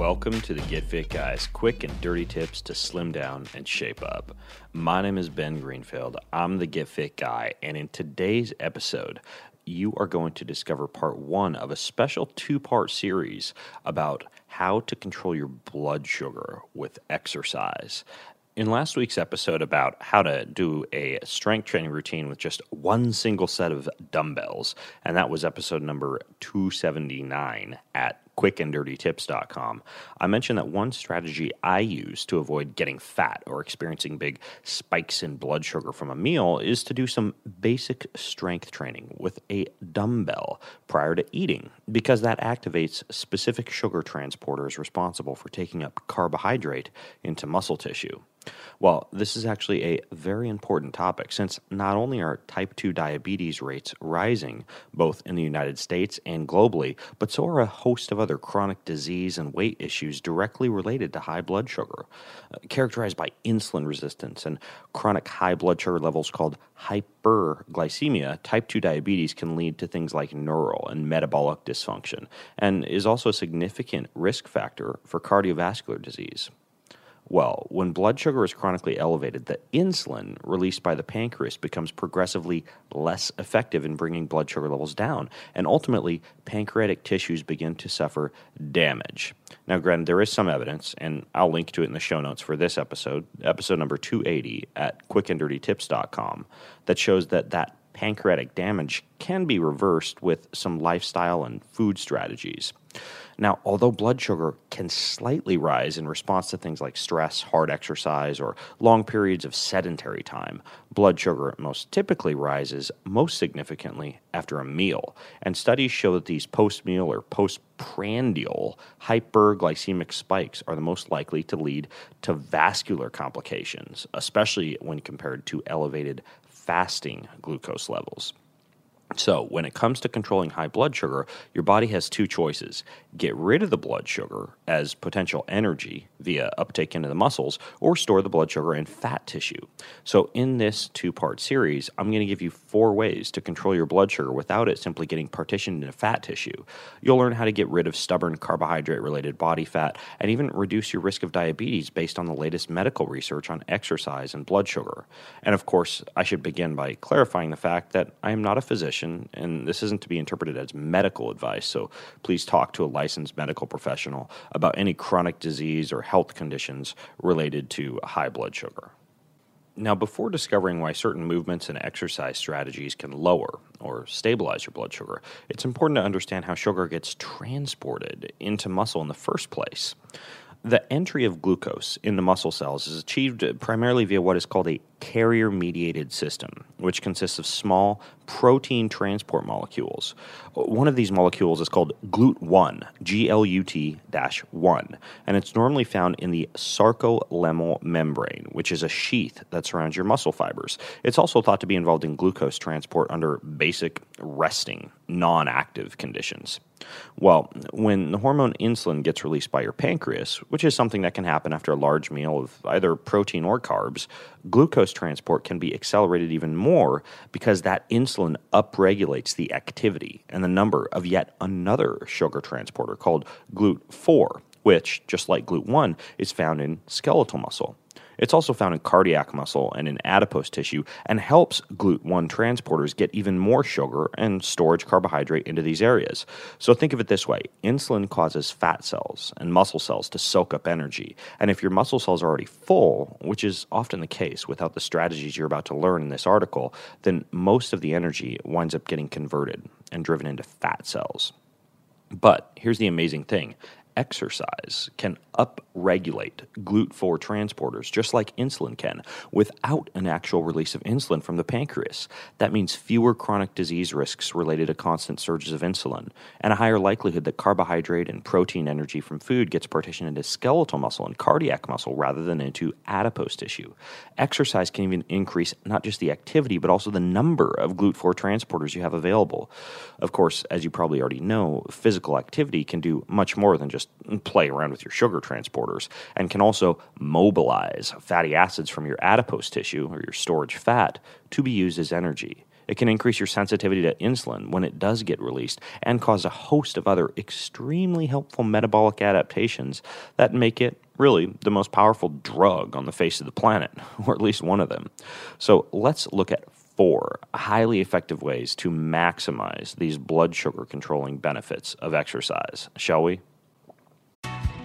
Welcome to the Get Fit Guys, quick and dirty tips to slim down and shape up. My name is Ben Greenfield. I'm the Get Fit Guy, and in today's episode, you are going to discover part one of a special two part series about how to control your blood sugar with exercise. In last week's episode about how to do a strength training routine with just one single set of dumbbells, and that was episode number 279 at quickanddirtytips.com, I mentioned that one strategy I use to avoid getting fat or experiencing big spikes in blood sugar from a meal is to do some basic strength training with a dumbbell prior to eating, because that activates specific sugar transporters responsible for taking up carbohydrate into muscle tissue. Well, this is actually a very important topic since not only are type 2 diabetes rates rising both in the United States and globally, but so are a host of other chronic disease and weight issues directly related to high blood sugar, uh, characterized by insulin resistance and chronic high blood sugar levels called hyperglycemia. Type 2 diabetes can lead to things like neural and metabolic dysfunction and is also a significant risk factor for cardiovascular disease. Well, when blood sugar is chronically elevated, the insulin released by the pancreas becomes progressively less effective in bringing blood sugar levels down, and ultimately, pancreatic tissues begin to suffer damage. Now, granted, there is some evidence, and I'll link to it in the show notes for this episode, episode number 280 at quickanddirtytips.com, that shows that that pancreatic damage can be reversed with some lifestyle and food strategies. Now, although blood sugar can slightly rise in response to things like stress, hard exercise, or long periods of sedentary time, blood sugar most typically rises most significantly after a meal. And studies show that these post meal or postprandial hyperglycemic spikes are the most likely to lead to vascular complications, especially when compared to elevated fasting glucose levels. So, when it comes to controlling high blood sugar, your body has two choices get rid of the blood sugar as potential energy via uptake into the muscles, or store the blood sugar in fat tissue. So, in this two part series, I'm going to give you four ways to control your blood sugar without it simply getting partitioned into fat tissue. You'll learn how to get rid of stubborn carbohydrate related body fat and even reduce your risk of diabetes based on the latest medical research on exercise and blood sugar. And of course, I should begin by clarifying the fact that I am not a physician and this isn't to be interpreted as medical advice, so please talk to a licensed medical professional about any chronic disease or health conditions related to high blood sugar. Now, before discovering why certain movements and exercise strategies can lower or stabilize your blood sugar, it's important to understand how sugar gets transported into muscle in the first place. The entry of glucose into muscle cells is achieved uh, primarily via what is called a carrier mediated system, which consists of small protein transport molecules. Uh, one of these molecules is called GLUT1, G L U T 1, and it's normally found in the sarcolemmal membrane, which is a sheath that surrounds your muscle fibers. It's also thought to be involved in glucose transport under basic resting, non active conditions. Well, when the hormone insulin gets released by your pancreas, which is something that can happen after a large meal of either protein or carbs, glucose transport can be accelerated even more because that insulin upregulates the activity and the number of yet another sugar transporter called GLUT4, which, just like GLUT1, is found in skeletal muscle. It's also found in cardiac muscle and in adipose tissue and helps GLUT1 transporters get even more sugar and storage carbohydrate into these areas. So think of it this way insulin causes fat cells and muscle cells to soak up energy. And if your muscle cells are already full, which is often the case without the strategies you're about to learn in this article, then most of the energy winds up getting converted and driven into fat cells. But here's the amazing thing exercise can upregulate GLUT4 transporters, just like insulin can, without an actual release of insulin from the pancreas. That means fewer chronic disease risks related to constant surges of insulin, and a higher likelihood that carbohydrate and protein energy from food gets partitioned into skeletal muscle and cardiac muscle rather than into adipose tissue. Exercise can even increase not just the activity, but also the number of GLUT4 transporters you have available. Of course, as you probably already know, physical activity can do much more than just play around with your sugar transporters and can also mobilize fatty acids from your adipose tissue or your storage fat to be used as energy. It can increase your sensitivity to insulin when it does get released and cause a host of other extremely helpful metabolic adaptations that make it really the most powerful drug on the face of the planet, or at least one of them. So let's look at four highly effective ways to maximize these blood sugar controlling benefits of exercise, shall we?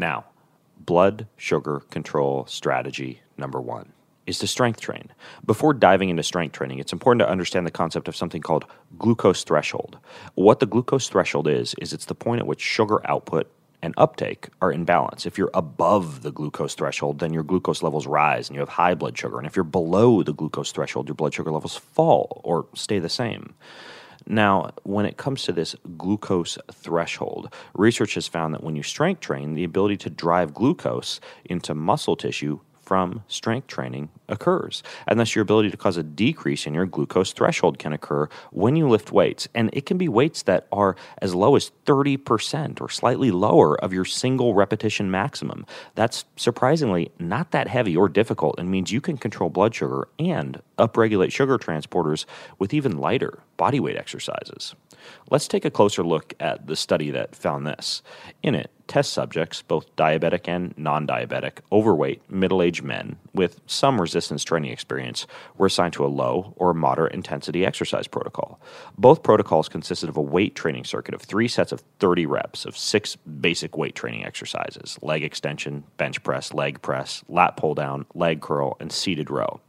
Now, blood sugar control strategy number one is to strength train. Before diving into strength training, it's important to understand the concept of something called glucose threshold. What the glucose threshold is, is it's the point at which sugar output and uptake are in balance. If you're above the glucose threshold, then your glucose levels rise and you have high blood sugar. And if you're below the glucose threshold, your blood sugar levels fall or stay the same. Now, when it comes to this glucose threshold, research has found that when you strength train, the ability to drive glucose into muscle tissue from strength training occurs. And thus, your ability to cause a decrease in your glucose threshold can occur when you lift weights. And it can be weights that are as low as 30% or slightly lower of your single repetition maximum. That's surprisingly not that heavy or difficult and means you can control blood sugar and upregulate sugar transporters with even lighter body weight exercises. Let's take a closer look at the study that found this. In it, test subjects, both diabetic and non diabetic, overweight, middle aged men with some resistance training experience, were assigned to a low or moderate intensity exercise protocol. Both protocols consisted of a weight training circuit of three sets of 30 reps of six basic weight training exercises leg extension, bench press, leg press, lat pull down, leg curl, and seated row.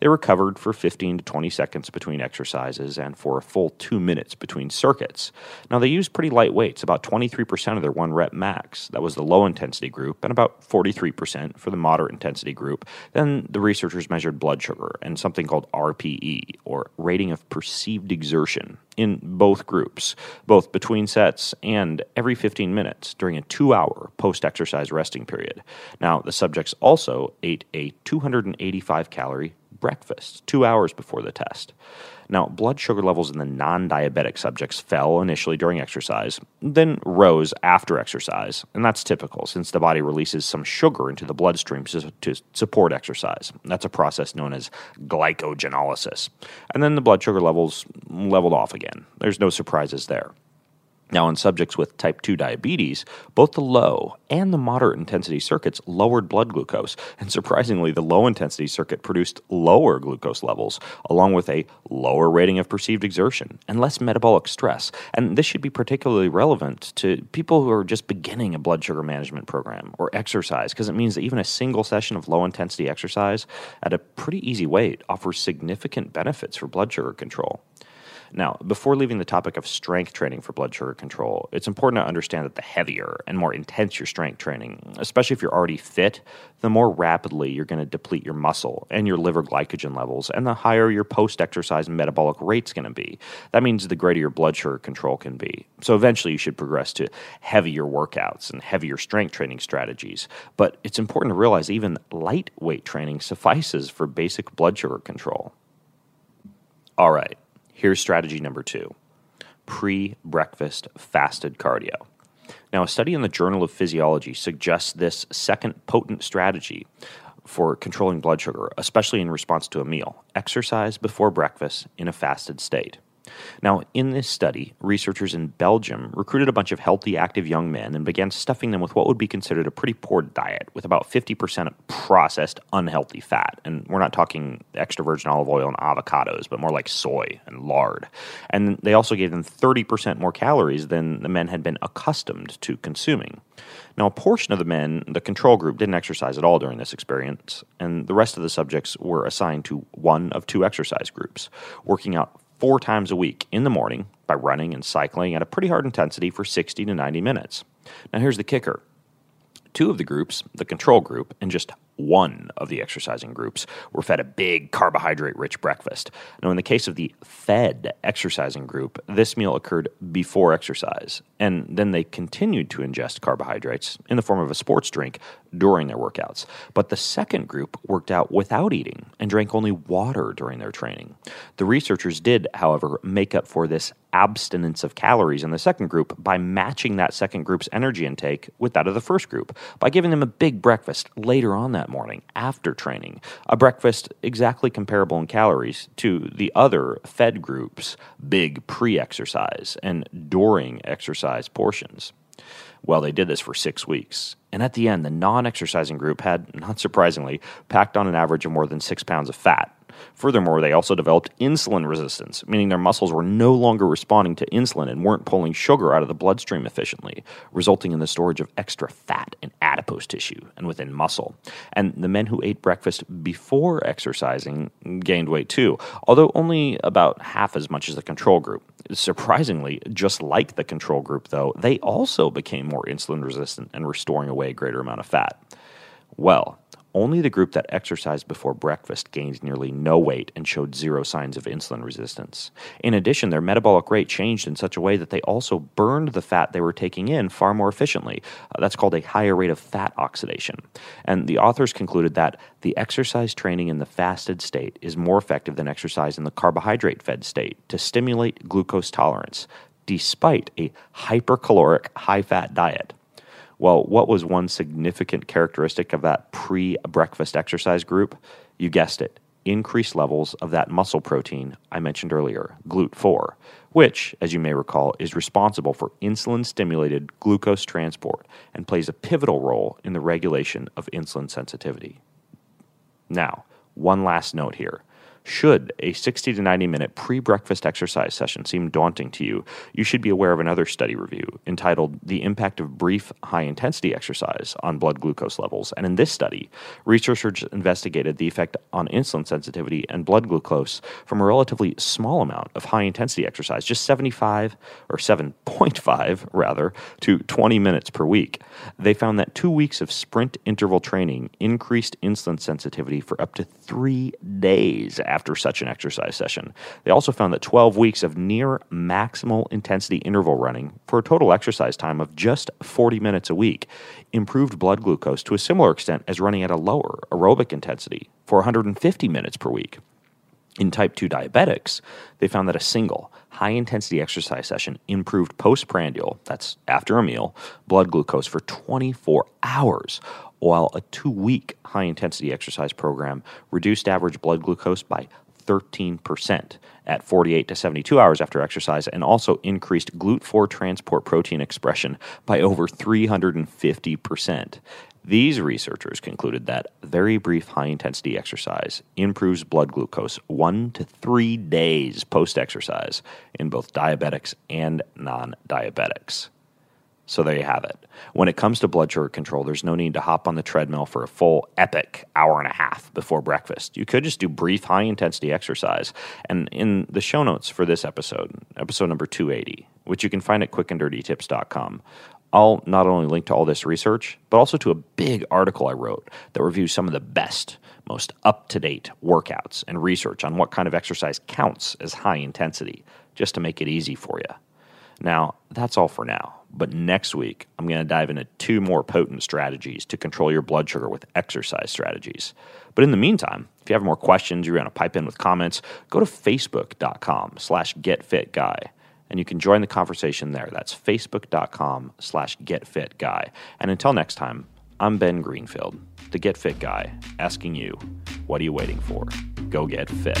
They were covered for 15 to 20 seconds between exercises and for a full two minutes between circuits. Now, they used pretty light weights, about 23% of their one rep max. That was the low intensity group, and about 43% for the moderate intensity group. Then the researchers measured blood sugar and something called RPE, or rating of perceived exertion, in both groups, both between sets and every 15 minutes during a two hour post exercise resting period. Now, the subjects also ate a 285 calorie breakfast, two hours before the test. Now, blood sugar levels in the non diabetic subjects fell initially during exercise, then rose after exercise, and that's typical since the body releases some sugar into the bloodstream to, to support exercise. That's a process known as glycogenolysis. And then the blood sugar levels leveled off again. There's no surprises there. Now, in subjects with type 2 diabetes, both the low and the moderate intensity circuits lowered blood glucose, and surprisingly, the low intensity circuit produced lower glucose levels, along with a lower rating of perceived exertion and less metabolic stress. And this should be particularly relevant to people who are just beginning a blood sugar management program or exercise, because it means that even a single session of low intensity exercise at a pretty easy weight offers significant benefits for blood sugar control. Now, before leaving the topic of strength training for blood sugar control, it's important to understand that the heavier and more intense your strength training, especially if you're already fit, the more rapidly you're going to deplete your muscle and your liver glycogen levels, and the higher your post exercise metabolic rate's going to be. That means the greater your blood sugar control can be. So eventually you should progress to heavier workouts and heavier strength training strategies. But it's important to realize even lightweight training suffices for basic blood sugar control. All right. Here's strategy number two pre breakfast fasted cardio. Now, a study in the Journal of Physiology suggests this second potent strategy for controlling blood sugar, especially in response to a meal exercise before breakfast in a fasted state. Now, in this study, researchers in Belgium recruited a bunch of healthy, active young men and began stuffing them with what would be considered a pretty poor diet, with about 50% processed, unhealthy fat. And we're not talking extra virgin olive oil and avocados, but more like soy and lard. And they also gave them 30% more calories than the men had been accustomed to consuming. Now, a portion of the men, the control group, didn't exercise at all during this experience, and the rest of the subjects were assigned to one of two exercise groups, working out four times a week in the morning by running and cycling at a pretty hard intensity for 60 to 90 minutes. Now, here's the kicker two of the groups, the control group, and just one of the exercising groups were fed a big carbohydrate rich breakfast. Now, in the case of the fed exercising group, this meal occurred before exercise, and then they continued to ingest carbohydrates in the form of a sports drink during their workouts. But the second group worked out without eating and drank only water during their training. The researchers did, however, make up for this abstinence of calories in the second group by matching that second group's energy intake with that of the first group, by giving them a big breakfast later on that morning after training, a breakfast exactly comparable in calories to the other fed group's big pre exercise and during exercise portions. Well, they did this for six weeks. And at the end, the non exercising group had, not surprisingly, packed on an average of more than six pounds of fat. Furthermore, they also developed insulin resistance, meaning their muscles were no longer responding to insulin and weren't pulling sugar out of the bloodstream efficiently, resulting in the storage of extra fat in adipose tissue and within muscle. And the men who ate breakfast before exercising gained weight too, although only about half as much as the control group. Surprisingly, just like the control group, though, they also became more insulin resistant and restoring away a greater amount of fat. Well, only the group that exercised before breakfast gained nearly no weight and showed zero signs of insulin resistance. In addition, their metabolic rate changed in such a way that they also burned the fat they were taking in far more efficiently. Uh, that's called a higher rate of fat oxidation. And the authors concluded that the exercise training in the fasted state is more effective than exercise in the carbohydrate fed state to stimulate glucose tolerance, despite a hypercaloric, high fat diet. Well, what was one significant characteristic of that pre breakfast exercise group? You guessed it increased levels of that muscle protein I mentioned earlier, GLUT4, which, as you may recall, is responsible for insulin stimulated glucose transport and plays a pivotal role in the regulation of insulin sensitivity. Now, one last note here. Should a 60 to 90 minute pre breakfast exercise session seem daunting to you, you should be aware of another study review entitled The Impact of Brief High Intensity Exercise on Blood Glucose Levels. And in this study, researchers investigated the effect on insulin sensitivity and blood glucose from a relatively small amount of high intensity exercise, just 75 or 7.5 rather, to 20 minutes per week. They found that two weeks of sprint interval training increased insulin sensitivity for up to three days after after such an exercise session. They also found that 12 weeks of near maximal intensity interval running for a total exercise time of just 40 minutes a week improved blood glucose to a similar extent as running at a lower aerobic intensity for 150 minutes per week. In type 2 diabetics, they found that a single high intensity exercise session improved postprandial, that's after a meal, blood glucose for 24 hours, while a two week high intensity exercise program reduced average blood glucose by 13% at 48 to 72 hours after exercise and also increased GLUT4 transport protein expression by over 350%. These researchers concluded that very brief high intensity exercise improves blood glucose one to three days post exercise in both diabetics and non diabetics. So there you have it. When it comes to blood sugar control, there's no need to hop on the treadmill for a full epic hour and a half before breakfast. You could just do brief high intensity exercise. And in the show notes for this episode, episode number 280, which you can find at quickanddirtytips.com, I'll not only link to all this research, but also to a big article I wrote that reviews some of the best, most up to date workouts and research on what kind of exercise counts as high intensity, just to make it easy for you. Now, that's all for now. But next week, I'm going to dive into two more potent strategies to control your blood sugar with exercise strategies. But in the meantime, if you have more questions, you're going to pipe in with comments, go to facebook.com slash getfitguy and you can join the conversation there. That's facebook.com slash getfitguy. And until next time, I'm Ben Greenfield, the Get Fit Guy, asking you, what are you waiting for? Go get fit.